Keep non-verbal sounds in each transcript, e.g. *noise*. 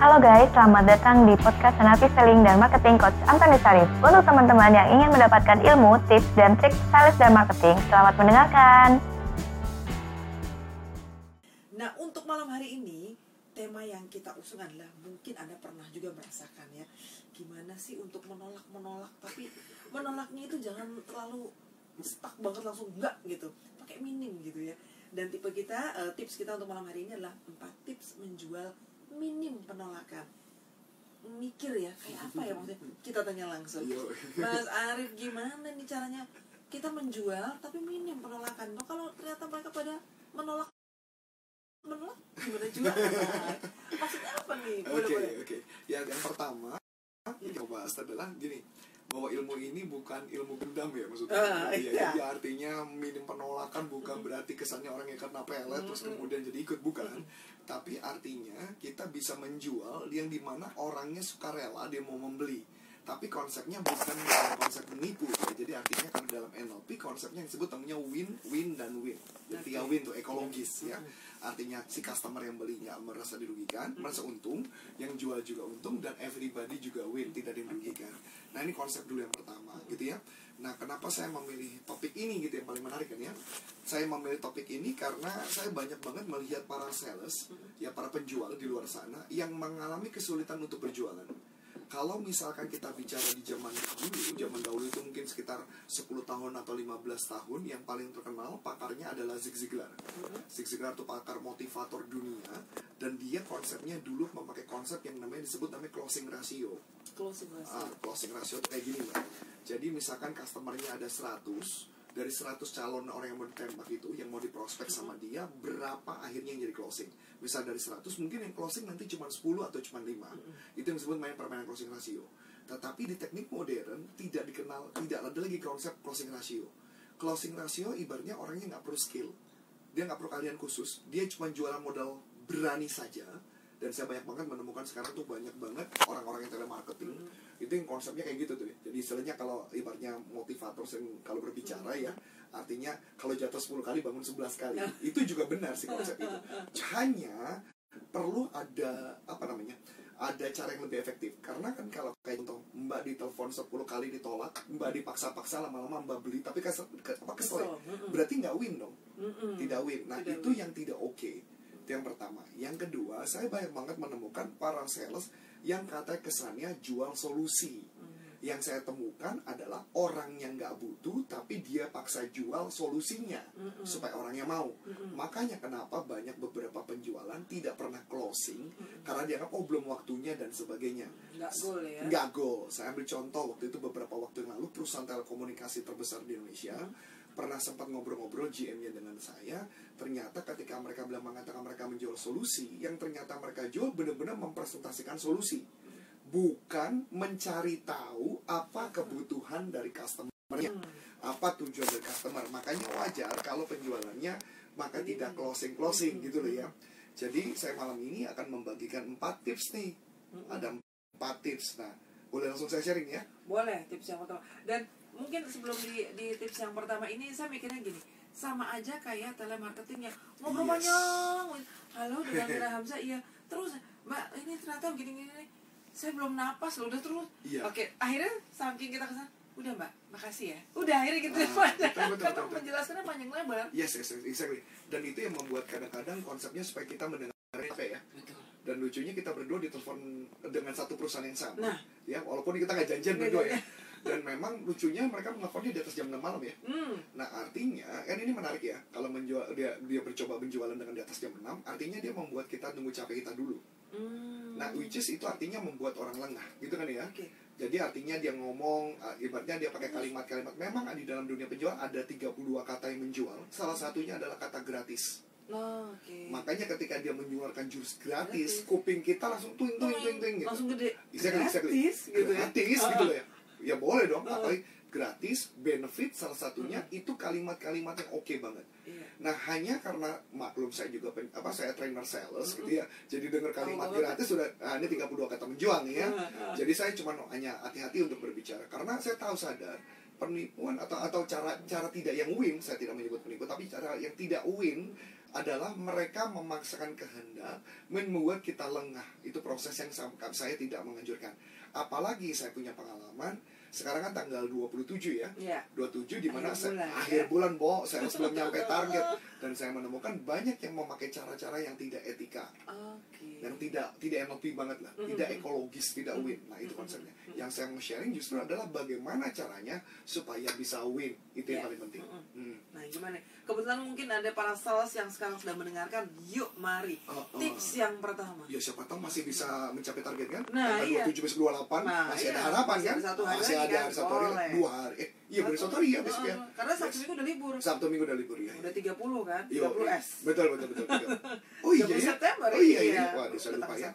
Halo guys, selamat datang di podcast Senapi Selling dan Marketing Coach Antoni Sarif. Untuk teman-teman yang ingin mendapatkan ilmu, tips, dan trik sales dan marketing, selamat mendengarkan. Nah, untuk malam hari ini, tema yang kita usung adalah mungkin Anda pernah juga merasakan ya, gimana sih untuk menolak-menolak, tapi menolaknya itu jangan terlalu stuck banget langsung enggak gitu, pakai minim gitu ya. Dan tipe kita, eh, tips kita untuk malam hari ini adalah 4 tips menjual minim penolakan. Mikir ya, kayak apa ya maksudnya? Kita tanya langsung. Mas Arif, gimana nih caranya kita menjual tapi minim penolakan? Loh, kalau ternyata mereka pada menolak menolak gimana juga maksudnya apa nih boleh Oke, boleh oke. Ya, yang pertama yang kita bahas adalah gini, bahwa ilmu ini bukan ilmu gendam ya maksudnya. Ah, Iya, iya. jadi artinya minim penolakan bukan berarti kesannya orang yang kena pelet terus kemudian jadi ikut bukan. Tapi artinya kita bisa menjual yang di mana orangnya suka rela dia mau membeli. Tapi konsepnya bukan konsep menipu ya. Jadi artinya kalau dalam NLP konsepnya yang disebut namanya win, win dan win. Ketika Oke. win itu ekologis ya. Artinya si customer yang beli nggak merasa dirugikan, merasa untung, yang jual juga untung dan everybody juga win, tidak dirugikan. Nah ini konsep dulu yang pertama, gitu ya. Nah kenapa saya memilih topik ini gitu yang paling menarik kan ya? Saya memilih topik ini karena saya banyak banget melihat para sales, ya para penjual di luar sana yang mengalami kesulitan untuk berjualan. Kalau misalkan kita bicara di zaman dulu, zaman dahulu itu mungkin sekitar 10 tahun atau 15 tahun, yang paling terkenal pakarnya adalah Zig Ziglar. Zig Ziglar itu pakar motivator dunia dan dia konsepnya dulu memakai konsep yang namanya disebut namanya closing ratio. closing Ah, ratio closing ratio kayak gini mbak. Jadi misalkan customernya ada 100 dari 100 calon orang yang mau ditembak itu yang mau diprospek sama dia berapa akhirnya yang jadi closing? Misal dari 100 mungkin yang closing nanti cuma 10 atau cuma 5 itu yang disebut main permainan closing ratio. Tetapi di teknik modern tidak dikenal tidak ada lagi konsep closing ratio. Closing ratio ibaratnya orangnya nggak perlu skill. Dia nggak perlu kalian khusus. Dia cuma jualan modal berani saja dan saya banyak banget menemukan sekarang tuh banyak banget orang-orang yang telemarketing itu yang konsepnya kayak gitu tuh ya. jadi istilahnya kalau ibaratnya motivator yang kalau berbicara ya artinya kalau jatuh 10 kali bangun 11 kali *laughs* itu juga benar sih konsep itu *laughs* hanya perlu ada apa namanya ada cara yang lebih efektif karena kan kalau kayak contoh mbak ditelepon 10 kali ditolak mbak dipaksa-paksa lama-lama mbak beli tapi kesel, ke, apa kesel ya? Kesel, mm-mm. berarti nggak win dong Mm-mm. tidak win. Nah Tidak itu win. yang tidak oke. Itu yang pertama. Yang kedua, saya banyak banget menemukan para sales yang katanya kesannya jual solusi. Hmm. Yang saya temukan adalah orang yang nggak butuh, tapi dia paksa jual solusinya Mm-mm. supaya orangnya mau. Mm-mm. Makanya kenapa banyak beberapa penjualan tidak pernah closing Mm-mm. karena dianggap oh belum waktunya dan sebagainya. nggak goal ya Nggak goal. Saya ambil contoh waktu itu beberapa waktu yang lalu perusahaan telekomunikasi terbesar di Indonesia pernah sempat ngobrol-ngobrol GM-nya dengan saya. Ternyata ketika mereka bilang mengatakan mereka menjual solusi, yang ternyata mereka jual benar-benar mempresentasikan solusi, bukan mencari tahu apa kebutuhan dari customer-nya, Hmm. apa tujuan dari customer. Makanya wajar kalau penjualannya maka tidak closing-closing gitu loh ya. Jadi saya malam ini akan membagikan empat tips nih ada empat tips nah boleh langsung saya sharing ya boleh tips yang pertama. Dan mungkin sebelum di, di tips yang pertama ini saya mikirnya gini. Sama aja kayak telemarketing ya. Ngobrol Yes. banyak halo dengan *laughs* Mira Hamzah. Iya. Terus mbak ini ternyata begini gini saya belum napas loh udah terus. Iya. oke akhirnya saking kita ke sana udah mbak makasih ya. Udah akhirnya gitu. *laughs* Panjang betul, betul, karena betul, betul. menjelaskannya panjang lebar. Yes yes yes, exactly. Dan itu yang membuat kadang-kadang konsepnya supaya kita mendengar dan lucunya kita berdua ditelepon dengan satu perusahaan yang sama Nah. ya walaupun kita nggak janjian berdua ya *laughs* dan memang lucunya mereka menelponnya di atas jam 6 malam ya hmm Nah artinya kan ini menarik ya kalau menjual dia dia bercoba penjualan dengan di atas jam 6 artinya dia membuat kita tunggu capek kita dulu. hmm Nah which is itu artinya membuat orang lengah gitu kan ya. oke Jadi artinya dia ngomong uh, ibaratnya dia pakai kalimat-kalimat memang di dalam dunia penjual ada 32 kata yang menjual. Salah satunya adalah kata gratis. Nah, oke Makanya ketika dia mengeluarkan jurus gratis, Gratis. kuping kita langsung tuing tuing tuing tuing gitu. langsung gede Exactly, exactly. gratis gitu ya gratis Ah, gitu loh ya ya boleh dong Ah. apalagi gratis benefit salah satunya itu kalimat-kalimat yang oke banget iya nah hanya karena maklum saya juga pen- apa saya trainer sales gitu ya jadi dengar kalimat banget. gratis sudah ah, ini 32 kata menjual nih ya Ah, ah. jadi saya cuma hanya hati-hati untuk berbicara karena saya tahu sadar penipuan atau atau cara cara tidak yang win saya tidak menyebut penipu tapi cara yang tidak win adalah mereka memaksakan kehendak membuat kita lengah. Itu proses yang sam- saya tidak menganjurkan. Apalagi saya punya pengalaman sekarang kan tanggal 27 ya. Iya. 27 di mana Akhir saya bulan, ya. akhir bulan Bo, saya belum nyampe target *laughs* dan saya menemukan banyak yang memakai cara-cara yang tidak etika Oke. yang tidak tidak NLP banget lah, Mhm. tidak ekologis, tidak Mhm. win. Nah itu Mhm. konsepnya. Mhm. Yang saya mau sharing justru adalah bagaimana caranya supaya bisa win. Itu yang Ya. paling penting. Mhm. Hmm. Nah, gimana? Kebetulan mungkin ada para sales yang sekarang sedang mendengarkan. Yuk, mari. Oh, oh. Tips yang pertama. Ya siapa tahu masih bisa mencapai target kan? Nah, Tanggal iya. 27 sampai 28 Nah, masih iya. ada harapan Masih kan? ada satu hari masih ada kan? satu hari, Boleh. dua hari. Eh, iya benar satu hari ya besok ya. Karena Sabtu Minggu udah libur. Sabtu Minggu udah libur ya. Udah 30 kan? Yo, 30 iya. S. Betul betul betul. betul. *laughs* Oh iya 30 ya. September. Oh iya iya. Wah, Udah saya lupa ya.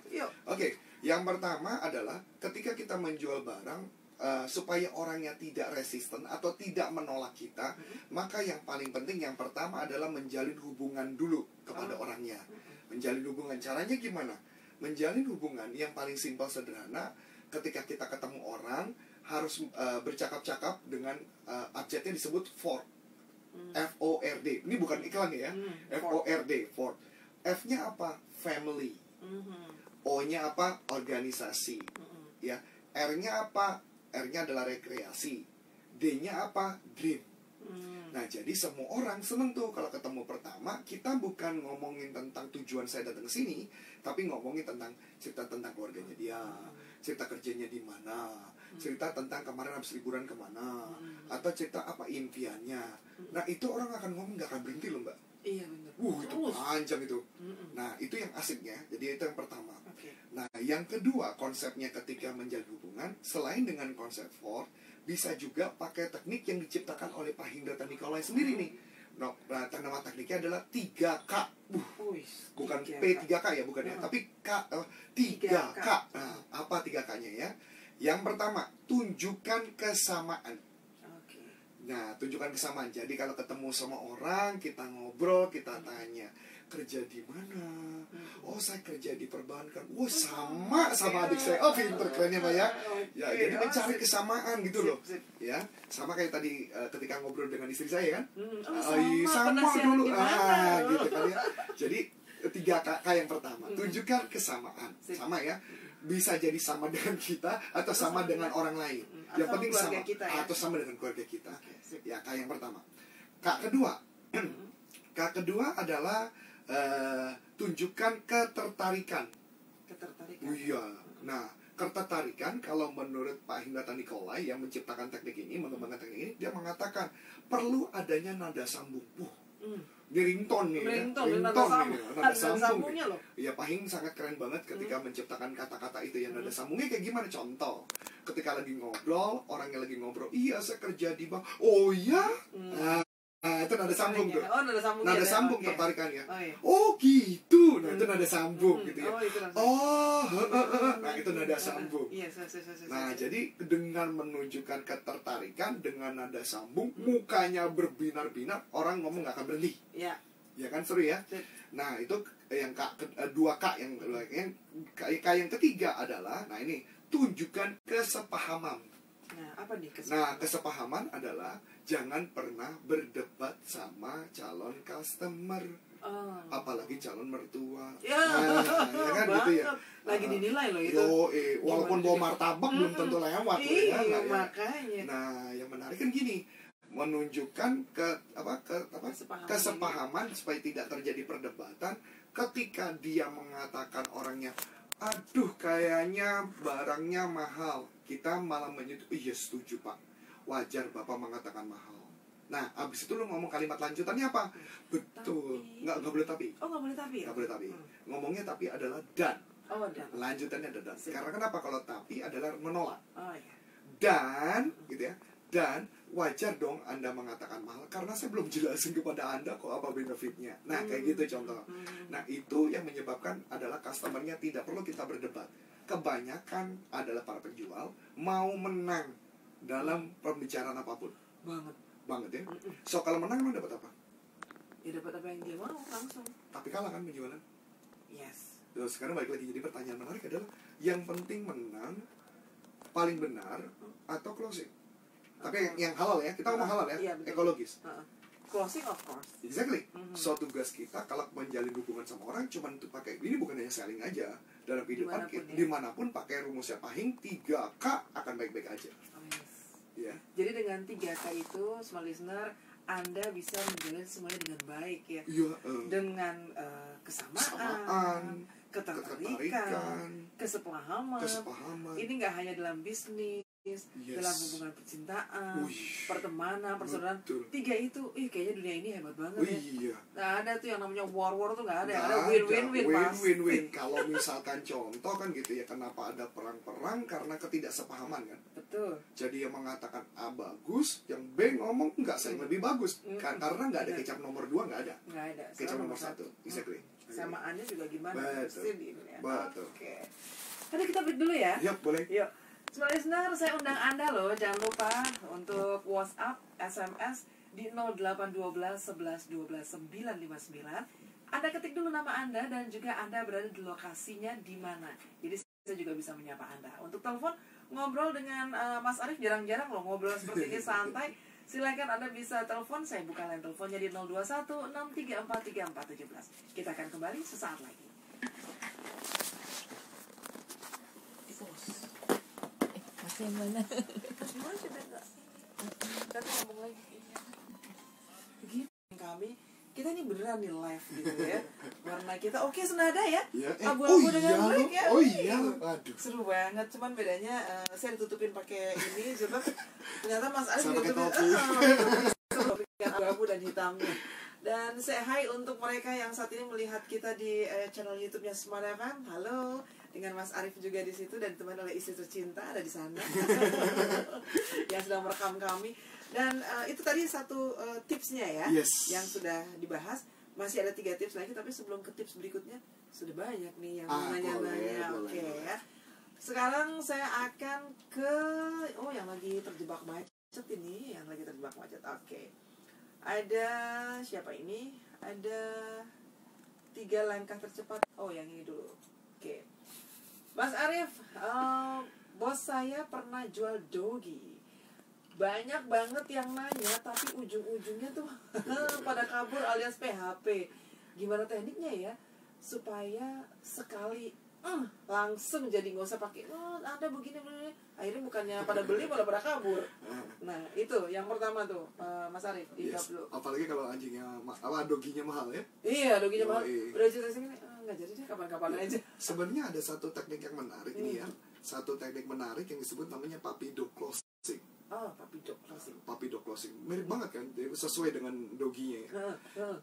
Oke, yang pertama adalah ketika kita menjual barang eh, supaya orangnya tidak resisten atau tidak menolak kita, maka yang paling penting yang pertama adalah menjalin hubungan dulu kepada Oh. orangnya. Menjalin hubungan caranya gimana? Menjalin hubungan yang paling simpel sederhana ketika kita ketemu orang harus eh, bercakap-cakap dengan eh, abjadnya disebut for Hmm. F O R D. Ini bukan iklan ya. Hmm, F O R D for. F-nya apa? Family. Mhm. O-nya apa? Organisasi. Mhm. Ya. R-nya apa? R-nya adalah rekreasi. D-nya apa? Dream. Hmm. Nah, jadi semua orang seneng tuh kalau ketemu pertama, kita bukan ngomongin tentang tujuan saya datang ke sini, tapi ngomongin tentang cerita tentang keluarganya dia, cerita kerjanya di mana, cerita tentang kemarin habis liburan ke mana, Hmm. atau cerita apa impiannya. Nah, itu orang akan ngomong nggak akan berhenti loh, Mbak. Iya benar. Wuh, itu Terus. panjang itu. Mhm. Nah, itu yang asiknya. Jadi itu yang pertama. Oke. Nah, yang kedua konsepnya ketika menjalin hubungan selain dengan konsep for bisa juga pakai teknik yang diciptakan oleh Pak Hindrata Nikolai sendiri nih. No, nah, nama tekniknya adalah 3K. Buh, Wih, bukan tiga, P3K ya, bukan ya, Hmm. tapi K eh, 3K. Nah, apa 3K-nya ya? Yang pertama, tunjukkan kesamaan. Oke. Nah, tunjukkan kesamaan. Jadi kalau ketemu sama orang, kita ngobrol, kita tanya kerja di mana? Oh, saya kerja di perbankan. Wah, sama sama adik saya. Oh, pinter keren ya, Mbak ya. Ya, jadi oh, mencari kesamaan gitu loh. Ya, sama kayak tadi eh, ketika ngobrol dengan istri saya kan. Hmm, Oh, oh, iya, sama, sama dulu. Ah, gitu kan ya. Jadi tiga kakak yang pertama, Hmm. tunjukkan kesamaan. Sama ya. Bisa jadi sama dengan kita atau sama dengan orang lain. Hmm, Yang penting sama kita ya. atau sama dengan keluarga kita. Ya, kak yang pertama. Kak kedua. Hmm. Kak kedua adalah eh, tunjukkan ketertarikan. Ketertarikan. Iya. Nah, ketertarikan kalau menurut Pak Hindrata Nikolai yang menciptakan teknik ini, mengembangkan teknik ini, dia mengatakan perlu adanya nada sambung. Wah, Hmm. ini ringtone nih. ya. Ringtone, nada Ringtone sambung. nih, Ada *laughs* nada sambung. sambungnya loh. Iya, Pak Hing sangat keren banget ketika menciptakan kata-kata itu yang nada Hmm. sambungnya kayak gimana? Contoh, ketika lagi ngobrol, orangnya lagi ngobrol, iya saya kerja di bank. Oh iya? Hmm. Nah, nah, itu nada sambung tuh. Oh, nada sambung. Nada ya, sambung oke. tertarikannya. Oh iya. Oh gitu. Nah, itu Hmm. nada sambung Hmm, gitu ya. Oh, itu nada Oh, nah itu nada sambung. Iya, saya, saya, saya, Nah, jadi dengan menunjukkan ketertarikan dengan nada sambung, mukanya berbinar-binar, orang ngomong nggak akan berhenti. Ya. Ya kan seru ya? Nah, itu yang kak ke- eh, dua K yang yang K, K yang ketiga adalah nah ini tunjukkan kesepahaman. Nah, apa nih Nah, kesempatan? kesepahaman adalah jangan pernah berdebat sama calon customer, Oh. apalagi calon mertua. Ya, Nah, ya kan gitu ya. *laughs* Lagi dinilai loh itu. Yo, eh, walaupun bawa sih? martabak belum Mm-mm. tentu lewat Iya, ya. Nah, ya. makanya. Nah, yang menarik kan gini, menunjukkan ke apa ke apa Kesepahaman. kesepahaman supaya tidak terjadi perdebatan ketika dia mengatakan orangnya aduh kayaknya barangnya mahal kita malah menyetujui iya setuju pak. Wajar bapak mengatakan mahal. Nah abis itu lu ngomong kalimat lanjutannya apa? Betul. Tapi- nggak nggak boleh tapi. Oh, nggak boleh tapi ya? nggak boleh tapi. Hmm. ngomongnya tapi adalah dan. Oh, dan. lanjutannya ada dan. Sip. karena kenapa? Kalau tapi adalah menolak. Oh, iya. dan gitu ya. Dan wajar dong anda mengatakan mahal karena saya belum jelasin kepada anda kok apa benefitnya nah kayak gitu contoh Hmm. nah itu yang menyebabkan adalah customernya tidak perlu kita berdebat kebanyakan adalah para penjual mau menang dalam pembicaraan apa pun Banget. banget ya so kalau menang lo dapat apa Ya dapat apa yang dia mau langsung. tapi kalah kan penjualan Yes. Terus sekarang balik lagi jadi pertanyaan menarik adalah yang penting menang paling benar atau closing. Tapi yang, yang halal ya, kita ngomong halal ya, Iya, betul. ekologis. Closing of course Exactly. Mhm. So tugas kita kalau menjalin hubungan sama orang cuma untuk pakai ini bukan hanya selling aja dalam kehidupan Di mana pun kita ya. di mana pun pakai rumusnya Pahing 3K akan baik-baik aja. Oh, yes. Ya. jadi dengan 3K itu small listener anda bisa menjalin semuanya dengan baik ya Iya. eh, dengan eh, kesamaan, Kesamaan, ketertarikan, ketertarikan, kesepahaman. kesepahaman. Ini nggak hanya dalam bisnis, Yes. dalam hubungan percintaan, Wih. pertemanan, persaudaraan. Betul. Tiga itu, ih kayaknya dunia ini hebat banget Oh ya. iya. Nggak ada tuh yang namanya war-war tuh nggak ada. Nggak ada win-win-win Win, pasti. win, win. Kalau misalkan contoh kan gitu ya, kenapa ada perang-perang karena ketidaksepahaman kan. Betul. Jadi yang mengatakan A bagus, yang B ngomong enggak saya lebih bagus. Mm. Ka- Karena nggak ada kecap nomor dua nggak ada. Nggak ada. Kecap nomor satu. Exactly. Samaannya juga gimana? Betul. Betul. Oke. Ada kita break dulu ya. Yap, boleh. Yuk, Small listener, saya undang Anda loh, jangan lupa untuk WhatsApp, SMS di 0812 11 12 959. Anda ketik dulu nama Anda dan juga Anda berada di lokasinya di mana. Jadi saya juga bisa menyapa Anda. Untuk telepon, ngobrol dengan eh, Mas Arief jarang-jarang loh ngobrol seperti ini santai. Silakan Anda bisa telepon, saya buka line teleponnya di 021 634 3417. Kita akan kembali sesaat lagi. Eh, masih yang mana? Gimana sih, Teh? Kita ngomong lagi. Begini kami, kita ini beneran nih live gitu ya. Warna kita oke senada ya. Ya, eh, Abu-abu oh dengan iya, baik ya. oh iya, aduh. Seru banget, cuman bedanya eh, saya ditutupin pakai ini, coba ternyata Mas Arif pakai ditutupin kan abu-abu dan hitamnya. Dan saya hai untuk mereka yang saat ini melihat kita di eh, channel YouTube-nya Smart FM. Halo, dengan Mas Arif juga di situ dan teman oleh istri tercinta ada di sana *laughs* yang sedang merekam kami. Dan eh, itu tadi satu eh, tipsnya ya, Yes. yang sudah dibahas. Masih ada tiga tips lagi, tapi sebelum ke tips berikutnya sudah banyak nih yang Ah, nanya-nanya. Oke boleh, ya. Sekarang saya akan ke oh yang lagi terjebak macet ini, yang lagi terjebak macet. Oke. Ada siapa ini? Ada tiga langkah tercepat. Oh, yang ini dulu. Oke. Mas Arief, eh, bos saya pernah jual dogi. Banyak banget yang nanya, tapi ujung-ujungnya tuh *laughs* pada kabur alias PHP. Gimana tekniknya ya? Supaya sekali eh, langsung jadi nggak usah pakai oh ada begini begini akhirnya bukannya pada beli malah pada kabur nah itu yang pertama tuh eh, Mas Arief Yes. Apalagi kalau anjingnya apa doginya mahal ya. iya doginya mahal Yoi. udah cerita sini ah, nggak jadi deh kapan-kapan aja Sebenarnya ada satu teknik yang menarik nih ya. Hmm. Satu teknik menarik yang disebut namanya puppy dog closing. oh tapi dok closing Puppy dog closing. Mirip banget kan? Sesuai dengan doginya ya.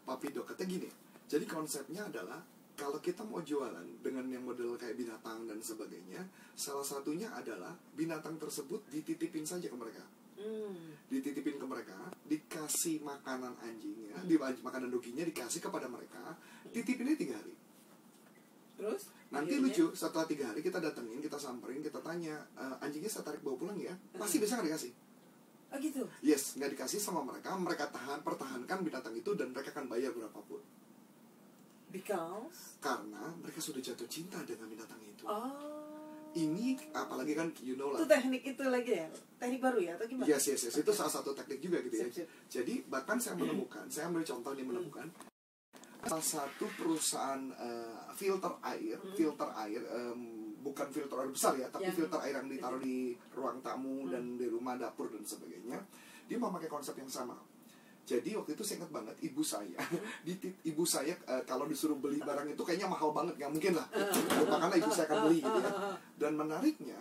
Puppy dog kata gini. Jadi konsepnya adalah kalau kita mau jualan dengan yang model kayak binatang dan sebagainya, salah satunya adalah binatang tersebut dititipin saja ke mereka. Hmm. dititipin ke mereka, dikasih makanan anjingnya, di makanan doginya dikasih kepada mereka, titipinnya tiga hari. Terus Nanti akhirnya? lucu setelah tiga hari kita datengin, kita samperin, kita tanya "Eh, anjingnya saya tarik bawa pulang ya, pasti bisa nggak dikasih? oh gitu Yes, nggak dikasih sama mereka, mereka tahan pertahankan binatang itu dan mereka akan bayar berapapun. because Karena mereka sudah jatuh cinta dengan binatang itu. oh Ini apalagi kan you know itu lah. teknik itu lagi ya teknik baru ya atau gimana Yes, yes, yes. Itu salah satu teknik juga gitu ya. Sip, sip. Jadi bahkan saya menemukan, saya ambil contoh nih menemukan salah satu perusahaan eh, filter air, filter air em, bukan filter air besar ya, tapi Yang- filter air yang ditaruh di ruang tamu dan di rumah dapur dan sebagainya. Dia memakai konsep yang sama. Jadi waktu itu saya ingat banget ibu saya, *laughs* di ibu saya eh, kalau disuruh beli barang itu kayaknya mahal banget, nggak mungkin lah. *laughs* Karena ibu saya akan beli gitu ya. Dan menariknya,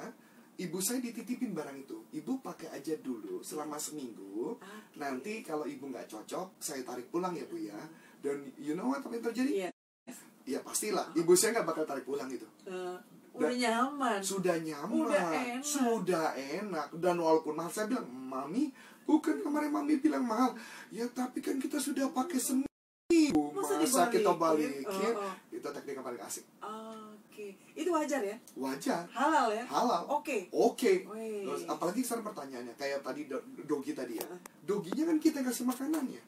ibu saya dititipin barang itu. Ibu pakai aja dulu selama seminggu. Nanti kalau ibu nggak cocok, saya tarik pulang ya bu ya. Dan you know what apa yang terjadi? Iya. Ya pastilah, ibu saya nggak bakal tarik pulang itu. Eh, udah nyaman Sudah nyaman, Udah enak. sudah enak. Dan walaupun mahal, saya bilang, mami, bukan kemarin mami bilang mahal. Ya tapi kan kita sudah pakai seminggu. Masa Masa kita dibalikin? balikin? Oh, oh. Itu teknik yang paling asik. oke itu wajar ya Wajar, halal ya halal. oke Oke. Wih. Terus apalagi sekarang pertanyaannya kayak tadi do- dogi tadi ya. Doginya kan kita kasih makanannya.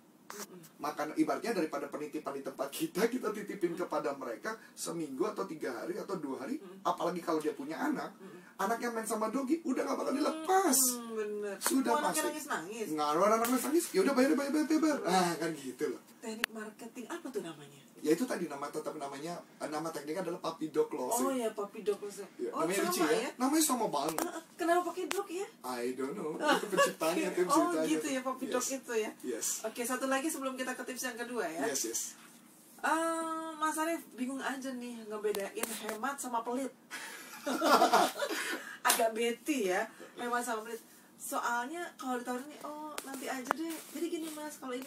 Makan ibaratnya daripada penitipan di tempat kita *laughs* kita titipin kepada mereka seminggu atau tiga hari atau dua hari. Apalagi kalau dia punya anak, anaknya main sama dogi udah gak bakal dilepas Hmm, bener. Sudah Mau pasti. nangis nangis. nggak ada anak nangis nangis ya udah bayar bayar bayar bayar ah kan gitu loh Teknik marketing apa tuh namanya? Ya itu tadi nama tetap namanya eh, nama tekniknya adalah puppy dog Oh closing ya, papi dog closing. Ya, Oh namanya sama lucu ya. namanya sama banget Kenapa pakai dog ya? I don't know itu penciptanya tim *laughs* oh gitu ya, papi dog yes. itu ya. yes Oke, satu lagi sebelum kita ke tips yang kedua ya. yes yes Eh, Mas Arief bingung aja nih ngebedain hemat sama pelit. *laughs* Agak beti ya, hemat sama pelit. Soalnya kalau ditawarin nih, oh nanti aja deh. Jadi gini mas, kalau ini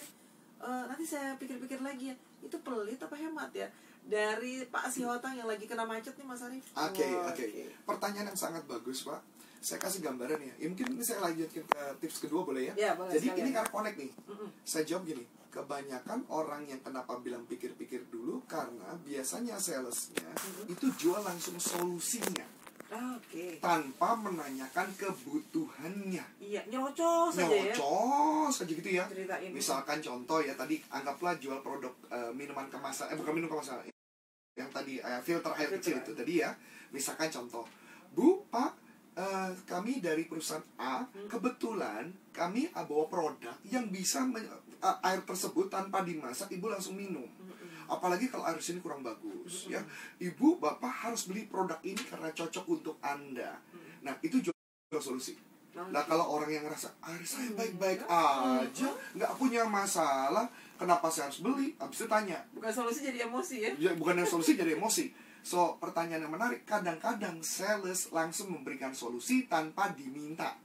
eh, nanti saya pikir-pikir lagi ya. Itu pelit apa hemat ya? Dari Pak Sihotang yang lagi kena macet nih Mas Arief. Oke, Wah, oke. Pertanyaan yang sangat bagus, Pak. Saya kasih gambaran ya. ya mungkin ini saya lanjutkan ke tips kedua boleh ya? Ya, boleh Jadi sekalian. ini karena connect nih. Mm-mm. Saya jawab gini. Kebanyakan orang yang kenapa bilang pikir-pikir dulu karena biasanya salesnya itu jual langsung solusinya Ah, Oke. tanpa menanyakan kebutuhannya. Iya, nyerocos aja ya. Nyocos gitu ya. Ceritain. Misalkan contoh ya tadi anggaplah jual produk eh, minuman kemasan eh bukan minum kemasan yang tadi eh, filter air Filter kecil air. itu tadi ya. Misalkan contoh, Bu, Pak, eh, kami dari perusahaan A Hmm. kebetulan kami bawa produk yang bisa men- eh, air tersebut tanpa dimasak ibu langsung minum. Mm-mm. Apalagi kalau air sini kurang bagus ya. Ibu, Bapak harus beli produk ini karena cocok untuk Anda. Nah, itu jual solusi. Nah kalau orang yang ngerasa air saya baik-baik Hmm. aja, nggak punya masalah, kenapa saya harus beli? Habis itu tanya, Bukan solusi jadi emosi ya. ya, bukan yang solusi jadi emosi. So pertanyaan yang menarik, kadang-kadang sales langsung memberikan solusi tanpa diminta.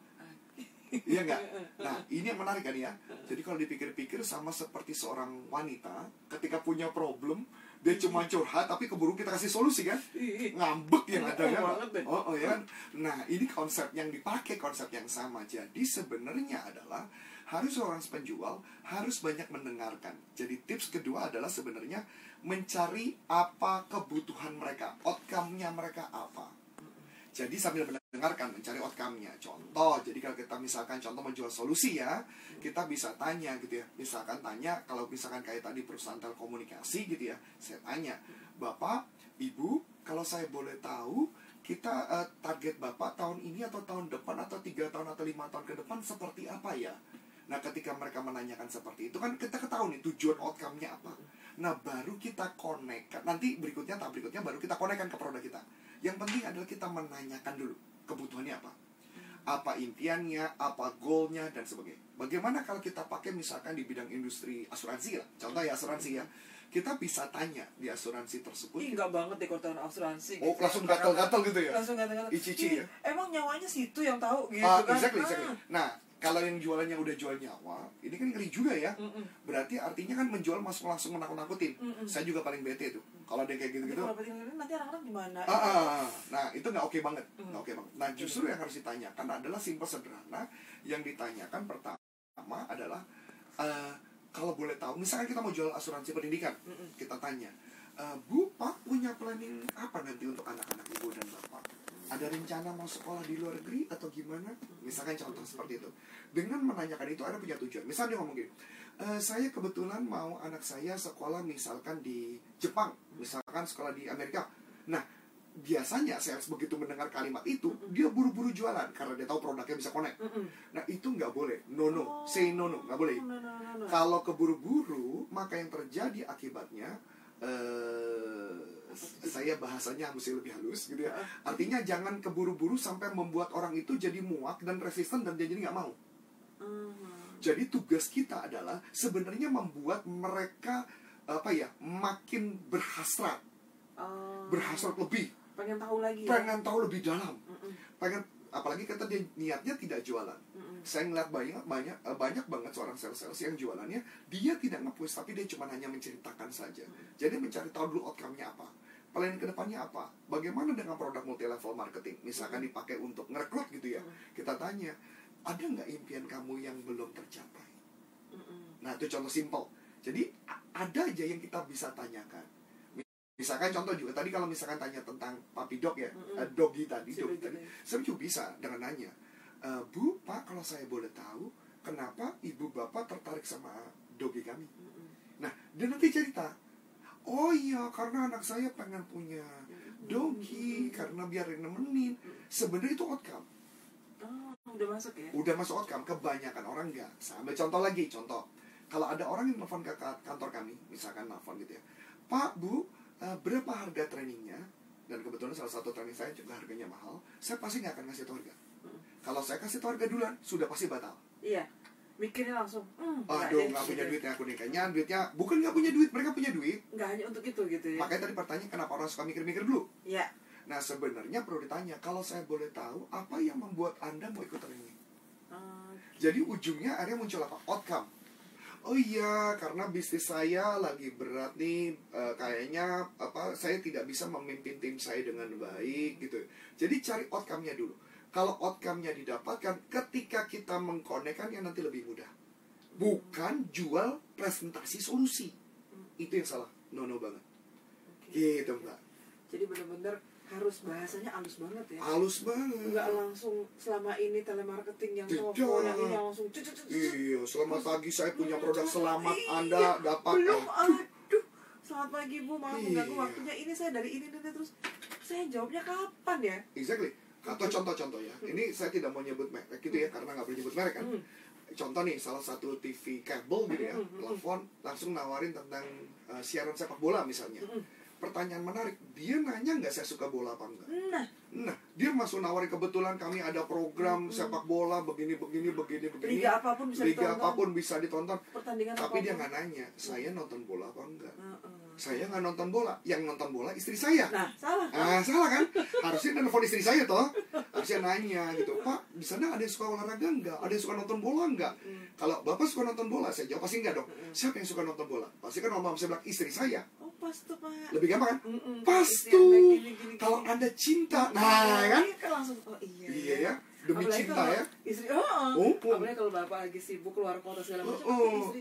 Iya nggak? *laughs* Nah ini yang menarik kan ya. Jadi kalau dipikir-pikir sama seperti seorang wanita, ketika punya problem, dia cuma curhat tapi keburu kita kasih solusi kan? Ih. ngambek yang ada Oh, kan oh, oh ya kan? nah ini konsep yang dipakai konsep yang sama jadi sebenarnya adalah harus seorang penjual harus banyak mendengarkan jadi tips kedua adalah sebenarnya mencari apa kebutuhan mereka outcome-nya mereka apa jadi sambil mendengarkan mencari outcome-nya. Contoh jadi kalau kita misalkan contoh menjual solusi ya kita bisa tanya gitu ya. Misalkan tanya kalau misalkan kayak tadi perusahaan telekomunikasi gitu ya saya tanya bapak ibu kalau saya boleh tahu kita eh, target bapak tahun ini atau tahun depan atau tiga tahun atau lima tahun ke depan seperti apa ya? Nah ketika mereka menanyakan seperti itu kan kita ketahui tujuan outcome-nya apa. Nah baru kita connect nanti berikutnya tahap berikutnya baru kita connectkan ke produk kita yang penting adalah kita menanyakan dulu kebutuhannya apa apa impiannya, apa goalnya dan sebagainya. Bagaimana kalau kita pakai misalkan di bidang industri asuransi lah, contoh ya asuransi ya, kita bisa tanya di asuransi tersebut. Ih, enggak banget deh kalau tahun asuransi. Oh, langsung gatal-gatal gitu ya? Langsung gatal-gatal. Ici-ici ya? Emang nyawanya situ yang tahu gitu Ah, kan. exactly, exactly. Ah. Nah, kalau yang jualannya udah jual nyawa, ini kan ngeri juga ya. Mm-mm. Berarti artinya kan menjual masuk langsung menakut-nakutin. Mm-mm. Saya juga paling bete tuh. Kalau ada yang kayak gitu-gitu. kalau nanti anak-anak gimana? Ah, ah, ah. nah itu nggak oke banget, Hmm. nggak oke banget. Nah justru yang harus ditanyakan adalah simpel sederhana. Yang ditanyakan pertama adalah eh, kalau boleh tahu, misalkan kita mau jual asuransi pendidikan, Mm-mm. kita tanya, "Eh, Bu, Pak punya planning apa nanti untuk anak-anak ibu dan bapak? Ada rencana mau sekolah di luar negeri atau gimana? Misalkan contoh seperti itu. Dengan menanyakan itu, ada punya tujuan. Misalnya dia ngomong gini, "Eh, saya kebetulan mau anak saya sekolah misalkan di Jepang, misalkan sekolah di Amerika. Nah, biasanya sales begitu mendengar kalimat itu, dia buru-buru jualan karena dia tahu produknya bisa connect. Nah, itu nggak boleh. No, no. Oh. Say no, no. Nggak boleh. No, no, no, no. Kalau keburu-buru, maka yang terjadi akibatnya eh saya bahasanya mesti lebih halus gitu ya. Artinya jangan keburu-buru sampai membuat orang itu jadi muak dan resisten dan jadi nggak mau. Mhm. Jadi tugas kita adalah sebenarnya membuat mereka apa ya makin berhasrat, Oh. berhasrat lebih, pengen tahu lagi ya. pengen tahu lebih dalam, Mm-mm. pengen apalagi kata dia niatnya tidak jualan. Mm-mm. Saya ngeliat banyak banyak eh, banyak banget seorang sales sales yang jualannya dia tidak nge-push tapi dia cuma hanya menceritakan saja. Jadi mencari tahu dulu outcome-nya apa. Plan ke depannya apa? Bagaimana dengan produk multi level marketing? Misalkan dipakai untuk ngerekrut gitu ya. Kita tanya, ada nggak impian kamu yang belum tercapai? Mm-mm. Nah itu contoh simpel. Jadi ada aja yang kita bisa tanyakan. Misalkan contoh juga tadi kalau misalkan tanya tentang puppy dog ya, Mm-mm. eh, doggy tadi, Si doggy doggy tadi. tadi. Saya juga bisa dengan nanya, "Eh, Bu, Pak, kalau saya boleh tahu, kenapa ibu bapak tertarik sama doggy kami? Mm-mm. Nah, dia nanti cerita, oh iya, karena anak saya pengen punya dogi karena biar nemenin. Sebenarnya itu outcome. Oh, udah masuk ya? udah masuk outcome kebanyakan orang enggak sampai contoh lagi contoh. Kalau ada orang yang telepon ke ka- kantor kami misalkan telepon gitu ya. Pak bu eh, berapa harga trainingnya? Dan kebetulan salah satu training saya juga harganya mahal. Saya pasti nggak akan ngasih tahu harga. Kalau saya kasih tahu harga duluan sudah pasti batal. Iya. Mikirnya langsung, hmm, aduh nggak punya gitu. duitnya aku nih kayaknya duitnya bukan nggak punya duit mereka punya duit Nggak hanya untuk itu gitu ya? makanya tadi pertanyaan kenapa orang suka mikir-mikir dulu Iya. nah sebenarnya perlu ditanya kalau saya boleh tahu apa yang membuat anda mau ikut training Oh, Jadi ujungnya akhirnya muncul apa? Outcome. Oh iya, karena bisnis saya lagi berat nih, eh, kayaknya apa? Saya tidak bisa memimpin tim saya dengan baik gitu. Jadi cari outcome-nya dulu. Kalau outcome-nya didapatkan, ketika kita mengkonekkannya nanti lebih mudah. Bukan jual presentasi solusi. Itu yang salah. No no banget. oke. Gitu mbak. Jadi benar-benar harus bahasanya halus banget ya? Halus banget. Nggak langsung selama ini telemarketing yang Tidak. telepon yang ini yang langsung cut, cut. Iya, selamat pagi saya punya produk selamat Iya, Anda dapat belum Aduh. selamat pagi bu maaf mengganggu Iya. waktunya ini saya dari ini ini terus saya jawabnya kapan ya Exactly. Atau contoh-contoh ya. Ini saya tidak mau nyebut merek gitu ya karena nggak boleh nyebut merek kan. Hmm. Contoh nih salah satu TV kabel gitu ya, Hmm, hmm, hmm. telepon langsung nawarin tentang uh, siaran sepak bola misalnya. Hmm. Pertanyaan menarik, dia nanya nggak saya suka bola apa enggak? nah Nah, dia masuk nawarin kebetulan kami ada program sepak bola begini begini begini begini. liga apa pun bisa Liga ditonton apa pun bisa ditonton. pertandingan Tapi dia apa pun. nggak nanya, saya nonton bola apa enggak? Heeh. Saya nggak nonton bola, yang nonton bola istri saya. nah salah Ah, salah kan? Harusnya telepon istri saya toh. Harusnya nanya gitu, Pak, di sana ada yang suka olahraga enggak? Ada yang suka nonton bola enggak? Hmm. Kalau Bapak suka nonton bola, saya jawab pasti enggak dong. Siapa yang suka nonton bola? Pasti kan mama saya bilang istri saya. oh pas tuh pak Lebih gampang kan? Mm-mm. Pas Istri tuh. Kalau. Anda cinta, nah kan? Iya, kan langsung oh iya Iya ya, demi Apalagi cinta kalau ya. istri oh, oh. Oh, oh. apalagi kalau bapak lagi sibuk keluar kota segala macam Oh, oh. istri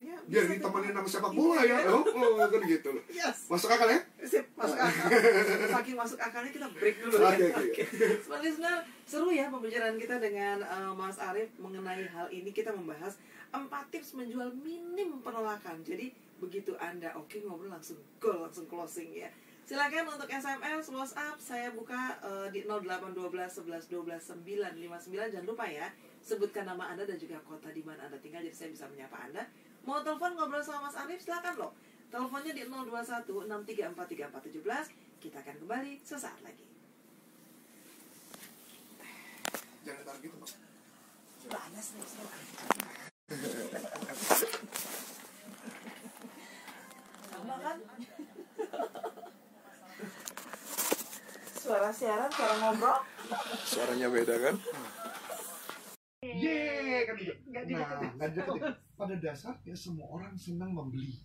ya, Biar ditemenin sama Pak. sepak bola ya. Iya. Oh, oh kan gitu loh. yes Masuk akal ya? Sip, masuk akal. *laughs* Saking masuk akalnya kita break dulu Oke, ya. oke. Sobat listener, seru ya pembicaraan kita dengan eh, Mas Arief mengenai hal ini. Kita membahas empat tips menjual minim penolakan. Jadi begitu Anda oke ngobrol langsung goal, langsung closing ya. Silakan untuk SMS, WhatsApp saya buka eh, di 0812 11 12 959. Jangan lupa ya, sebutkan nama Anda dan juga kota di mana Anda tinggal jadi saya bisa menyapa Anda. Mau telepon ngobrol sama Mas Arief silakan loh. Teleponnya di 021 6343417. Kita akan kembali sesaat lagi. Jangan taruh gitu, Pak. Panas nih, Sama kan? Suara siaran, suara ngobrol. Suaranya beda kan? Yeay, kan gitu. Nah, dideketin. Pada dasarnya semua orang senang membeli.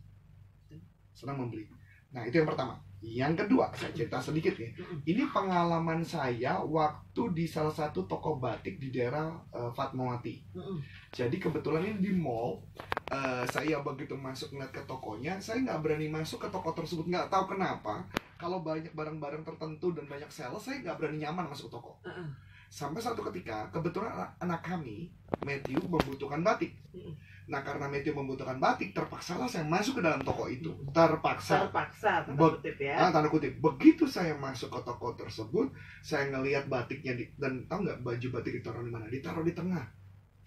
Senang membeli. Nah, itu yang pertama. Yang kedua, saya cerita sedikit ya. Ini pengalaman saya waktu di salah satu toko batik di daerah eh, Fatmawati. Jadi kebetulan ini di mall, eh, saya begitu masuk ngeliat ke tokonya, saya nggak berani masuk ke toko tersebut. Nggak tahu kenapa. Kalau banyak barang-barang tertentu dan banyak sales, saya nggak berani nyaman masuk toko. Heeh. Sampai satu ketika, kebetulan anak, anak kami, Matthew, membutuhkan batik. Nah, karena Matthew membutuhkan batik, terpaksalah saya masuk ke dalam toko itu. Terpaksa. Terpaksa, tanda kutip ya. Ah, tanda kutip. Begitu saya masuk ke toko tersebut, saya ngelihat batiknya di, dan tahu nggak baju batik ditaruh di mana? Ditaruh di tengah.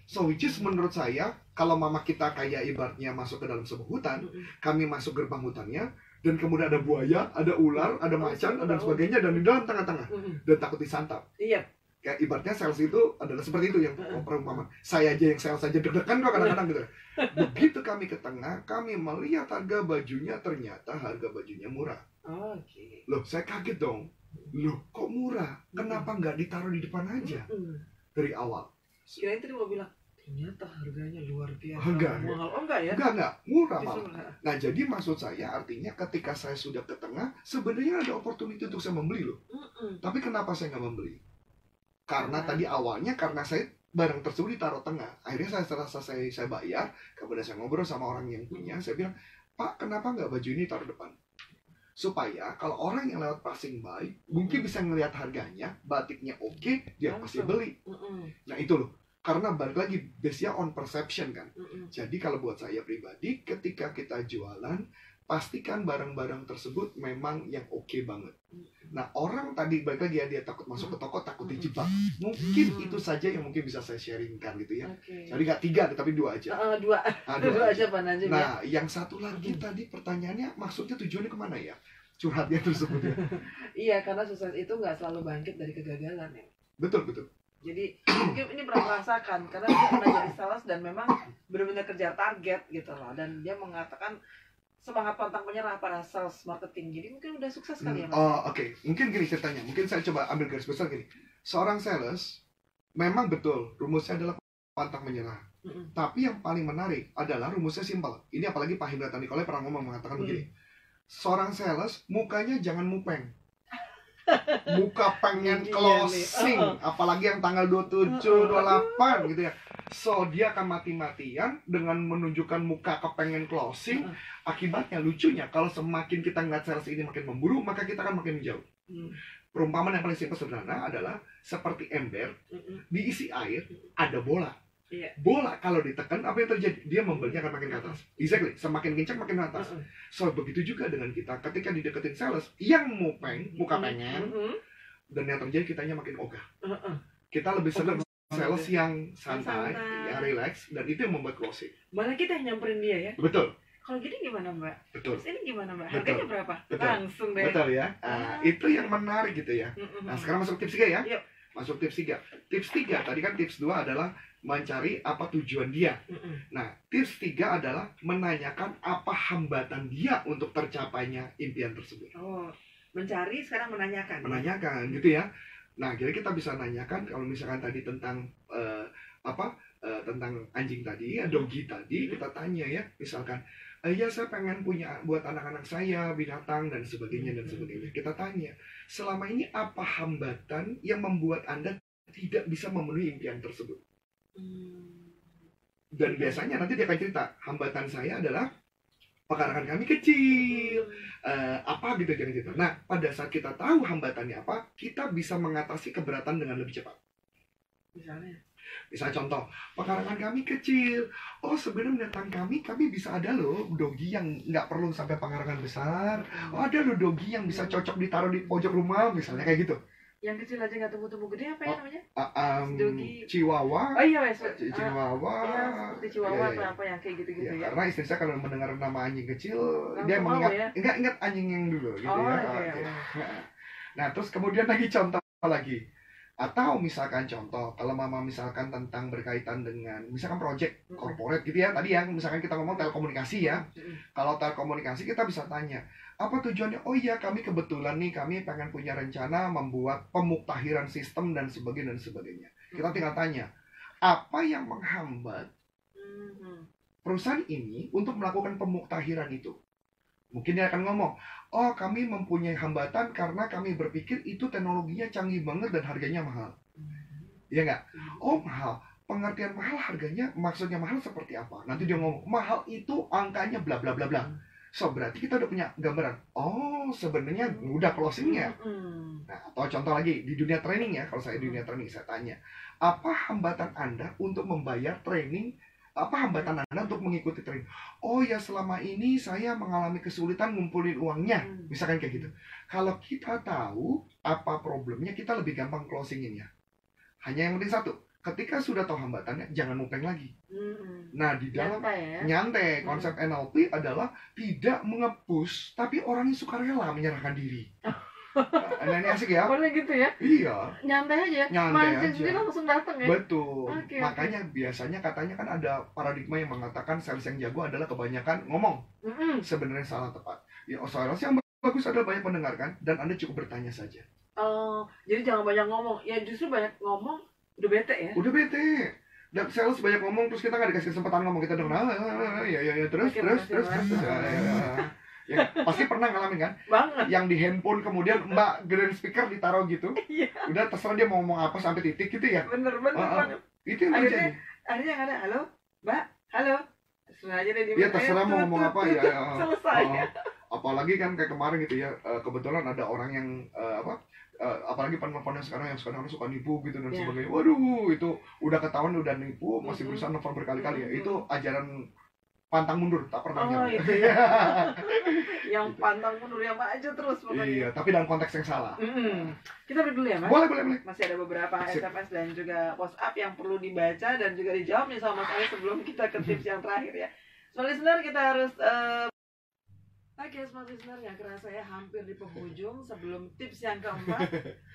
So which is menurut saya, kalau mama kita kayak ibaratnya masuk ke dalam sebuah hutan, kami masuk gerbang hutannya, dan kemudian ada buaya, ada ular, ada macan, dan sebagainya, dan di dalam tengah-tengah, dan takut disantap. Iya, Kayak ibaratnya sales itu adalah seperti itu yang perumpamaan. Saya aja yang sales aja deg-degan kok kadang-kadang gitu. Begitu kami ke tengah, kami melihat harga bajunya, ternyata harga bajunya murah. oke. Loh, saya kaget dong. Loh, kok murah? Kenapa nggak ditaruh di depan aja dari awal? Kirain tadi mau bilang, ternyata harganya luar biasa Oh, enggak, mahal. Oh enggak ya? Enggak, enggak. Murah malah. Nah, jadi maksud saya artinya ketika saya sudah ke tengah, sebenarnya ada opportunity untuk saya membeli loh. Tapi kenapa saya nggak membeli? Karena Karena- tadi awalnya karena saya barang tersebut ditaruh tengah. Akhirnya saya setelah selesai saya bayar, kemudian saya ngobrol sama orang yang punya, saya bilang, Pak, kenapa nggak baju ini taruh depan? Supaya kalau orang yang lewat passing by, mungkin bisa ngelihat harganya, batiknya oke, dia pasti beli. Nah itu loh. Karena balik lagi, base on perception kan. Jadi kalau buat saya pribadi, ketika kita jualan, pastikan barang-barang tersebut memang yang oke banget. Nah, orang tadi balik lagi ya dia takut masuk ke toko, takut dijebak. Mungkin itu saja yang mungkin bisa saya sharingkan gitu ya. Oke. Jadi nggak tiga, tapi dua aja. Eh, dua, Ah, *laughs* dua dua aja Pak Najib ya. Nah, yang satu lagi tadi pertanyaannya maksudnya tujuannya ke mana ya? Curhatnya tersebut ya. *laughs* Iya, karena sukses itu nggak selalu bangkit dari kegagalan ya. Betul, betul. Jadi mungkin ini pernah merasakan karena dia pernah jadi sales dan memang benar-benar kerja target gitu loh dan dia mengatakan semangat pantang menyerah pada sales marketing. Jadi mungkin udah sukses kali ya Hmm, Mas. Oh, oke. Mungkin gini ceritanya. Mungkin saya coba ambil garis besar gini. Seorang sales memang betul rumusnya adalah pantang menyerah. Mm-mm. Tapi yang paling menarik adalah rumusnya simpel. Ini apalagi Pak Hendra Nikolai pernah ngomong mengatakan Hmm. begini. Seorang sales mukanya jangan mupeng. Muka pengen Iya closing, Uh-uh. apalagi yang tanggal 27, 28 gitu ya. So dia akan mati-matian dengan menunjukkan muka kepengen closing. Uh-uh. Akibatnya lucunya kalau semakin kita ngeliat sales ini makin memburu, maka kita akan makin jauh. Mm, Perumpamaan yang paling simpel sederhana adalah seperti ember diisi air, ada bola. Iya. Bola kalau ditekan apa yang terjadi? Dia membelnya akan makin ke atas. Exactly, semakin kencang makin ke atas. Uh-uh. So begitu juga dengan kita. Ketika dideketin sales yang mupeng, muka pengen, Mm-mm. dan yang terjadi kitanya makin ogah. Uh-uh. Kita lebih senang sales yang Santai. santai, yang relax, dan itu yang membuat closing. Malah kita yang nyamperin dia ya. Betul, Kalau gini gimana Mbak? betul, Terus ini gimana Mbak? Betul. Harganya berapa? Betul. Langsung deh. betul ya. Ah, itu yang menarik gitu ya. Mm-mm. Nah, sekarang masuk tips 3 ya. Yuk. Masuk tips 3. Tips 3, tadi kan tips 2 adalah mencari apa tujuan dia. Nah, tips 3 adalah menanyakan apa hambatan dia untuk tercapainya impian tersebut. Oh, mencari sekarang menanyakan. Menanyakan gitu ya. Nah, jadi kita bisa nanyakan kalau misalkan tadi tentang eh, apa? eh, tentang anjing tadi, ya, doggy tadi, kita tanya ya, misalkan ya saya pengen punya buat anak-anak saya binatang dan sebagainya dan sebagainya. Kita tanya, selama ini apa hambatan yang membuat Anda tidak bisa memenuhi impian tersebut? Hmm. Dan biasanya nanti dia akan cerita, hambatan saya adalah pekarangan kami kecil, eh, apa gitu jangan cerita. Nah, pada saat kita tahu hambatannya apa, kita bisa mengatasi keberatan dengan lebih cepat. Misalnya. Misalnya contoh, pekarangan kami kecil. Oh, sebenarnya binatang kami, kami bisa ada loh doggy yang nggak perlu sampai pekarangan besar. Oh, ada loh doggy yang bisa cocok ditaruh di pojok rumah, misalnya kayak gitu. Yang kecil aja nggak tumbuh-tumbuh gede apa ya Oh. namanya? Ah, um, Doggy. Chihuahua, Oh iya wes. Ah, Chihuahua, Iya, seperti Chihuahua Iya, atau iya. apa yang kayak gitu-gitu Ya, ya. karena istri saya kalau mendengar nama anjing kecil, Langsung dia mengingat, ya? ingat ingat anjing yang dulu gitu Oh, ya. iya, Oke. iya. Nah, Nah, terus kemudian lagi contoh lagi. Atau misalkan contoh, kalau mama misalkan tentang berkaitan dengan misalkan project corporate gitu ya. Tadi ya, misalkan kita ngomong telekomunikasi ya. Kalau telekomunikasi kita bisa tanya, apa tujuannya? Oh iya, kami kebetulan nih kami pengen punya rencana membuat pemuktahiran sistem dan sebagainya dan sebagainya. Kita tinggal tanya, apa yang menghambat Mhm. perusahaan ini untuk melakukan pemuktahiran itu. Mungkin dia akan ngomong, oh kami mempunyai hambatan karena kami berpikir itu teknologinya canggih banget dan harganya mahal. Iya nggak? Oh mahal. Pengertian mahal harganya maksudnya mahal seperti apa? Nanti dia ngomong, mahal itu angkanya bla bla bla bla. So berarti kita udah punya gambaran. Oh sebenarnya udah closingnya. Nah, atau contoh lagi di dunia training ya, kalau saya di dunia training saya tanya, apa hambatan Anda untuk membayar training? Apa hambatan Anda untuk mengikuti training? Oh ya selama ini saya mengalami kesulitan ngumpulin uangnya, Hmm. misalkan kayak gitu. Kalau kita tahu apa problemnya, kita lebih gampang closinginnya. Hanya yang penting satu, ketika sudah tahu hambatannya, jangan mupeng lagi. Mhm. Nah di dalam Nyantai ya. nyantai konsep NLP adalah tidak mengepus, tapi orangnya suka rela menyerahkan diri. Ini asik ya? Boleh gitu ya. Iya. Nyantai aja. Nyantai Mancing aja. sendiri langsung datang ya. Betul. Oke. Makanya biasanya katanya kan ada paradigma yang mengatakan sales yang jago adalah kebanyakan ngomong. Mhm. Sebenarnya salah tepat. Ya, sales yang bagus adalah banyak mendengarkan dan Anda cukup bertanya saja. Oh, jadi jangan banyak ngomong. Ya justru banyak ngomong udah bete ya. Udah bete. Dan sales banyak ngomong terus kita nggak dikasih kesempatan ngomong kita dengar ya ya ya terus Oke, terus terus terus. Ya, pasti pernah ngalamin kan Banget. yang di handphone kemudian mbak gedein speaker ditaruh gitu Iya. udah terserah dia mau ngomong apa sampai titik gitu ya Bener bener ah. banget. itu yang Akhirnya- terjadi Akhirnya yang ada, halo, Mbak, halo. Terserah aja deh dia. Iya terserah mau ngomong apa ya. ya. Selesai. Apalagi kan kayak kemarin gitu ya, eh, kebetulan ada orang yang eh, apa? eh, apalagi penelpon yang sekarang yang sekarang suka nipu gitu dan Iya. sebagainya. Waduh, itu udah ketahuan udah nipu, masih berusaha nelfon berkali-kali ya. Mhm. Itu ajaran pantang mundur tak pernah Oh, nyerah. itu ya. *laughs* yang pantang mundur yang maju terus pokoknya. iya tapi dalam konteks yang salah Mm-mm. Kita break dulu ya, Mas. boleh boleh boleh Masih ada beberapa Sip. SMS dan juga WhatsApp yang perlu dibaca dan juga dijawab nih sama Mas Ali sebelum kita ke tips yang terakhir ya. Smart listener kita harus eh, Oke, smart listener nggak kerasa ya hampir di penghujung sebelum tips yang keempat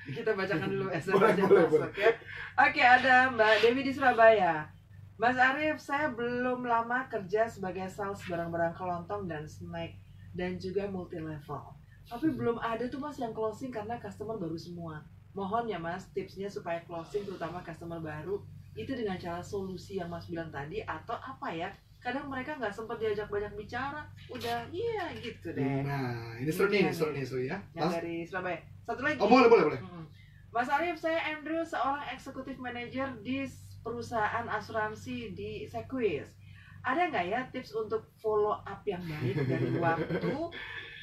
kita bacakan dulu *laughs* SMS Boleh, yang boleh, masuk ya. Oke, ada Mbak Dewi di Surabaya. Mas Arief, saya belum lama kerja sebagai sales barang-barang kelontong dan snack dan juga multi level. Tapi belum ada tuh mas yang closing karena customer baru semua. Mohon ya mas tipsnya supaya closing terutama customer baru itu dengan cara solusi yang mas bilang tadi atau apa ya? Kadang mereka nggak sempat diajak banyak bicara, udah iya gitu deh. nah ini seru nih Iya, seru nih. seru ya Yang Mas? dari Surabaya. Satu lagi. oh boleh boleh boleh. Mas Arief, saya Andrew, seorang eksekutif manager di perusahaan asuransi di Sequis. Ada nggak ya tips untuk follow up yang baik dari *laughs* waktu,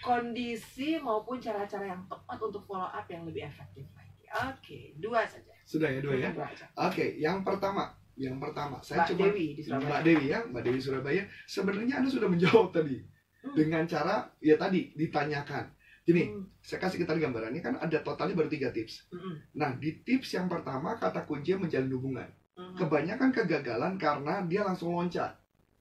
kondisi maupun cara-cara yang tepat untuk follow up yang lebih efektif lagi? Oke, dua saja. sudah ya dua ya Dua oke yang pertama yang pertama saya Mbak cuma Dewi di Surabaya. Mbak Dewi ya Mbak Dewi Surabaya sebenarnya anda sudah menjawab *laughs* tadi Hmm. dengan cara ya tadi ditanyakan gini Hmm, saya kasih kita gambarannya kan ada totalnya baru tiga tips mm-mm, nah di tips yang pertama kata kunci menjalin hubungan mm-mm. kebanyakan kegagalan karena dia langsung loncat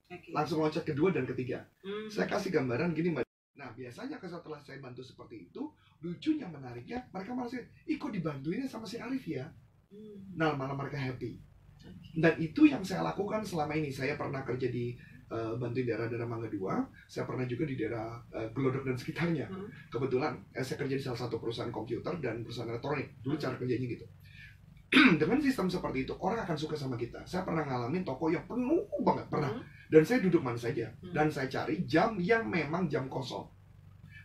Oke. langsung loncat kedua dan ketiga Hmm, saya kasih gambaran gini mbak nah biasanya setelah saya bantu seperti itu lucunya menariknya mereka malah ikut dibantuin sama si Arif ya hmm, nah malah mereka happy oke. dan itu yang saya lakukan selama ini saya pernah kerja di eh, bantuin daerah-daerah Mangga Dua saya pernah juga di daerah eh, Glodok dan sekitarnya Hmm. kebetulan eh, saya kerja di salah satu perusahaan komputer dan perusahaan elektronik dulu Hmm. cara kerjanya gitu *clears throat* dengan sistem seperti itu orang akan suka sama kita. Saya pernah ngalamin toko yang penuh banget pernah. Hmm, dan saya duduk mana saja. Hmm. dan saya cari jam yang memang jam kosong.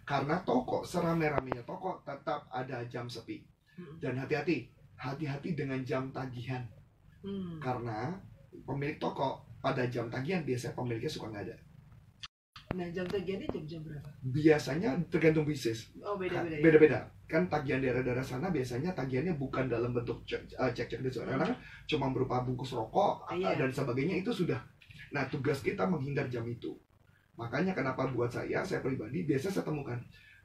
Karena toko serame-ramenya toko tetap ada jam sepi. Hmm, dan hati-hati hati-hati dengan jam tagihan. Hmm. karena pemilik toko pada jam tagihan biasanya pemiliknya suka nggak ada Nah jam tagihannya jam-jam berapa? biasanya tergantung bisnis. Oh beda-beda ya? beda-beda. Kan tagihan daerah-daerah sana biasanya tagihannya bukan dalam bentuk cek eh, cek-cek dan sebagainya karena cuma berupa bungkus rokok eh, Iya. dan sebagainya. Itu sudah. Nah tugas kita menghindar jam itu. Makanya kenapa buat saya saya pribadi biasa saya temukan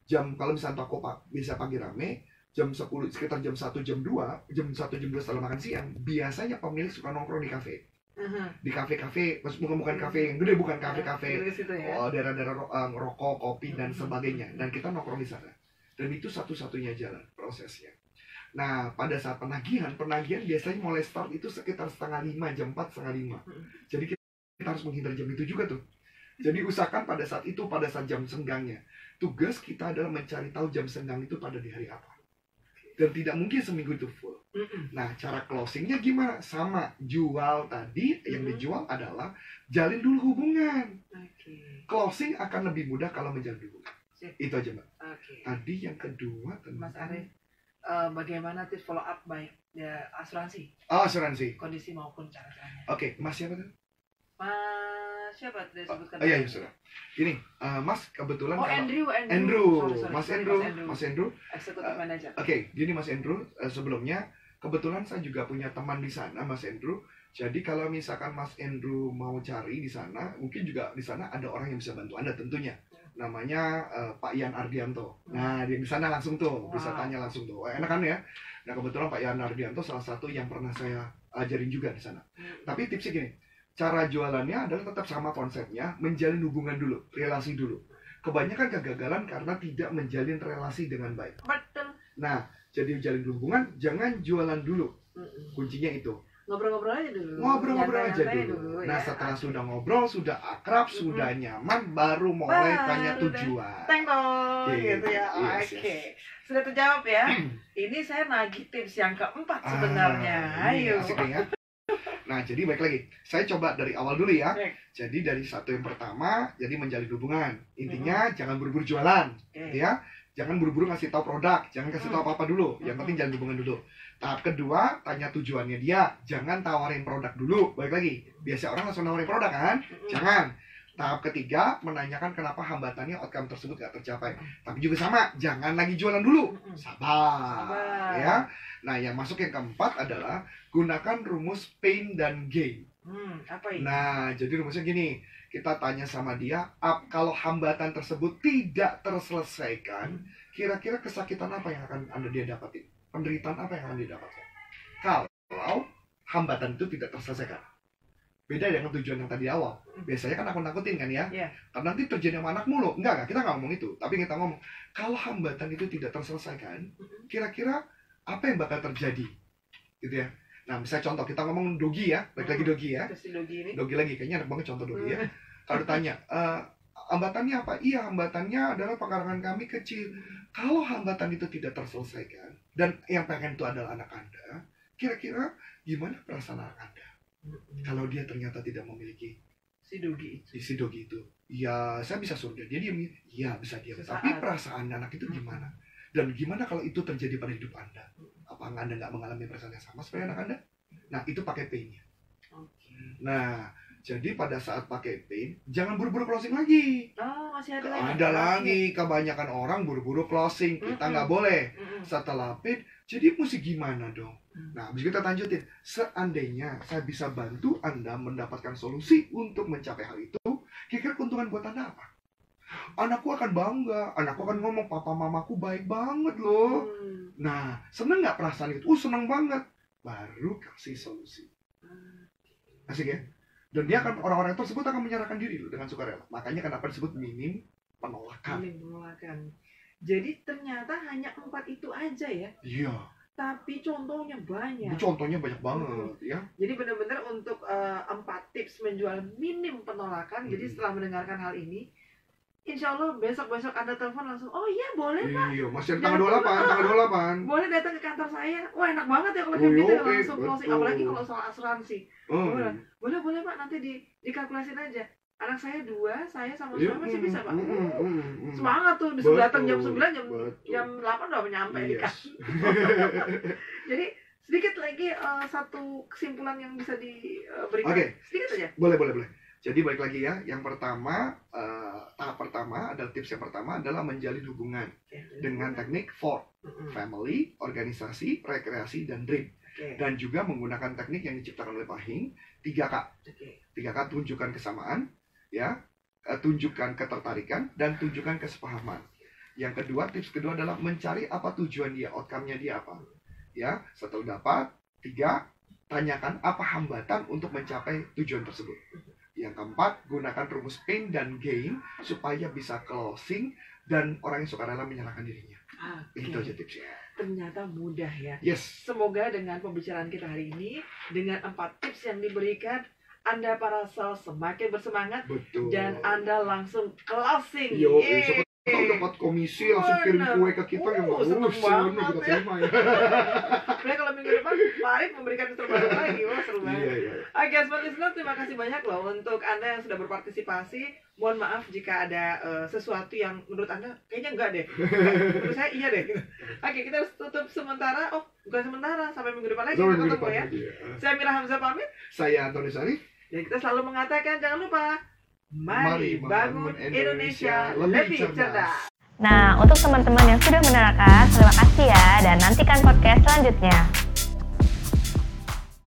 jam kalau misalnya toko pak biasa pagi rame jam 10 sekitar jam 1 jam 2 jam 1 jam 2 setelah makan siang biasanya pemilik suka nongkrong di kafe Aha. di kafe-kafe bukan bukan kafe yang gede bukan kafe-kafe. ke situ ya? oh daerah-daerah ro- eh, ngerokok kopi dan sebagainya. Dan kita nongkrong di sana. Dan itu satu-satunya jalan prosesnya. Nah pada saat penagihan penagihan biasanya mulai start itu sekitar setengah lima jam empat setengah lima. Jadi kita, kita harus menghindar jam itu juga tuh. Jadi usahakan pada saat itu pada saat jam senggangnya tugas kita adalah mencari tahu jam senggang itu pada di hari apa dan tidak mungkin seminggu itu full Mm-mm. Nah, cara closingnya gimana? Sama, jual tadi yang Mhm. dijual adalah jalin dulu hubungan. Oke. Closing akan lebih mudah kalau menjalin hubungan. Sip. Itu aja, Mbak. Oke. Tadi yang kedua tentang Mas Arief, eh, bagaimana tips follow up baik ya, asuransi, Oh, asuransi. kondisi maupun cara-caranya? Oke, Mas siapa tuh? Mas siapa tidak disebutkan? Oh iya, iya, sudah. Ini, eh, Mas kebetulan Oh kalau Andrew, Andrew. Andrew, Sorry, sorry, Mas sorry, Andrew, Mas Andrew, Mas Andrew. eksekutif manager. Oke, gini Mas Andrew, eh, sebelumnya kebetulan saya juga punya teman di sana, Mas Andrew. Jadi kalau misalkan Mas Andrew mau cari di sana, mungkin juga di sana ada orang yang bisa bantu Anda tentunya. Namanya eh, Pak Ian Ardianto. Nah, dia di sana langsung tuh, bisa Wow. tanya langsung tuh. Wah, enak kan ya? Nah, kebetulan Pak Ian Ardianto salah satu yang pernah saya ajarin juga di sana. Hmm. Tapi tipsnya gini, cara jualannya adalah tetap sama konsepnya, menjalin hubungan dulu, relasi dulu. Kebanyakan kegagalan karena tidak menjalin relasi dengan baik. Betul. Nah, jadi jalin hubungan, jangan jualan dulu. Kuncinya itu. Ngobrol-ngobrol aja dulu. Ngobrol-ngobrol aja Nyantai-nyantai dulu. ya. Nah, setelah sudah ngobrol, sudah akrab, sudah nyaman, baru mulai Baru tanya tujuan. Tengok Gitu. gitu ya. Yes, Oke. yes. Sudah terjawab ya. *clears throat* Ini saya nagih tips yang keempat sebenarnya. Ah, Ayo. asik ya. Nah, jadi baik lagi. Saya coba dari awal dulu ya. Baik. Jadi dari satu yang pertama, jadi menjalin hubungan. Intinya Mm-hmm. jangan buru-buru jualan, Oke. ya. Jangan buru-buru ngasih tahu produk, jangan kasih tahu Hmm. apa-apa dulu. Yang Hmm. penting jalin hubungan dulu. Tahap kedua, tanya tujuannya dia. Jangan tawarin produk dulu. Baik lagi. Biasa orang langsung nawarin produk kan? Mm-mm. Jangan. Tahap ketiga, menanyakan kenapa hambatannya outcome tersebut gak tercapai. Tapi juga sama, jangan lagi jualan dulu. Sabar. Sabar. Ya. Nah, yang masuk yang keempat adalah gunakan rumus pain dan gain. Hmm, apa ini? Nah, jadi rumusnya gini, kita tanya sama dia, ap, kalau hambatan tersebut tidak terselesaikan, kira-kira kesakitan apa yang akan anda dia dapatin? Penderitaan apa yang akan dia dapatkan? Kalau hambatan itu tidak terselesaikan. Beda dengan tujuan yang tadi awal. Biasanya kan aku nakutin kan ya. Iya. Karena nanti terjadi sama anak mulu. Enggak, enggak, kita nggak ngomong itu. Tapi kita ngomong, kalau hambatan itu tidak terselesaikan, kira-kira apa yang bakal terjadi? Gitu ya. Nah, misalnya contoh, kita ngomong dogi ya. Balik lagi dogi ya Dogi ini. dogi lagi kayaknya enak banget contoh dogi ya kalau ditanya "Eh, hambatannya apa iya hambatannya adalah pekarangan kami kecil kalau hambatan itu tidak terselesaikan dan yang pengen itu adalah anak anda kira-kira gimana perasaan anak anda kalau dia ternyata tidak memiliki Si Dogi itu. si dogi itu ya saya bisa suruh dia dia diam iya bisa diam Sesaat. tapi perasaan anak itu gimana dan gimana kalau itu terjadi pada hidup anda apa anda nggak mengalami perasaan yang sama seperti anak anda nah itu pakai pain-nya Oke. Nah, jadi pada saat pakai pin, jangan buru-buru closing lagi. Oh, masih ada lagi. Ada lagi, kebanyakan orang buru-buru closing. Kita nggak boleh. Mm-mm. Setelah pin, jadi mesti gimana dong? Nah, habis kita lanjutin. Seandainya saya bisa bantu Anda mendapatkan solusi untuk mencapai hal itu, kira-kira keuntungan buat Anda apa? Anakku akan bangga, anakku akan ngomong, papa mamaku baik banget loh. Hmm. Nah, seneng nggak perasaan itu? Oh, seneng banget. Baru kasih solusi. Asik ya? Dan dia akan orang-orang tersebut akan menyerahkan diri loh dengan sukarela. Makanya kenapa disebut minim penolakan. Saling menolakan. Jadi ternyata hanya empat itu aja ya. Iya. Tapi contohnya banyak. Contohnya banyak banget ya. Jadi benar-benar untuk eh, empat tips menjual minim penolakan. Jadi Hmm. setelah mendengarkan hal ini, insya Allah besok-besok anda telepon langsung. Oh iya boleh pak, Iya, masih ada tanggal 28, tanggal 28. boleh datang ke kantor saya. Wah enak banget ya kalau Oh, kayak gitu ya, oke, langsung closing. Apalagi kalau soal asuransi. Hmm. Boleh, boleh boleh pak nanti di dikalkulasin aja. Anak saya dua, saya sama Iya, suami masih bisa pak. hmm, hmm, hmm. Semangat tuh disuruh datang jam 9 jam betul. jam 8 udah nyampe di Yes. kantor. *laughs* Jadi sedikit lagi eh, satu kesimpulan yang bisa diberikan. Oke. Sedikit aja. Boleh, boleh, boleh. Jadi balik lagi ya, yang pertama, eh, tahap pertama adalah tips yang pertama adalah menjalin hubungan dengan teknik FOR, family, organisasi, rekreasi, dan dream. Oke. Dan juga menggunakan teknik yang diciptakan oleh Pak Hing, 3K. Oke. tiga K tunjukkan kesamaan ya eh, tunjukkan ketertarikan dan tunjukkan kesepahaman. Yang kedua tips kedua adalah mencari apa tujuan dia outcome-nya dia apa. Ya setelah dapat tiga tanyakan apa hambatan untuk mencapai tujuan tersebut. Yang keempat gunakan rumus pain dan gain supaya bisa closing dan orang yang suka rela menyerahkan dirinya. Oke. itu aja tipsnya. Ternyata mudah ya. yes. Semoga dengan pembicaraan kita hari ini dengan empat tips yang diberikan Anda para sales semakin bersemangat betul dan Anda langsung closing. Yo, Siapa tahu dapat komisi langsung kirim kue ke kita yang Uh, bagus, seneng seneng kita ya. terima ya. *laughs* Nah, kalau minggu depan Pak Arif memberikan terbaru lagi. Wah, seru banget. Iya, iya. Oke, Smart Listener, terima kasih banyak loh untuk Anda yang sudah berpartisipasi. Mohon maaf jika ada eh, sesuatu yang menurut Anda kayaknya enggak deh. menurut saya iya deh. Oke, kita harus tutup sementara. Oh, bukan sementara, sampai minggu depan lagi Sampai kita minggu ketemu depan ya. lagi ya. Saya Mira Hamzah pamit. Saya Antoni Sarif. Dan kita selalu mengatakan jangan lupa Mari bangun Indonesia Indonesia lebih lebih cerdas. cerdas. Nah, untuk teman-teman yang sudah menerangkan, terima kasih ya, dan nantikan podcast selanjutnya.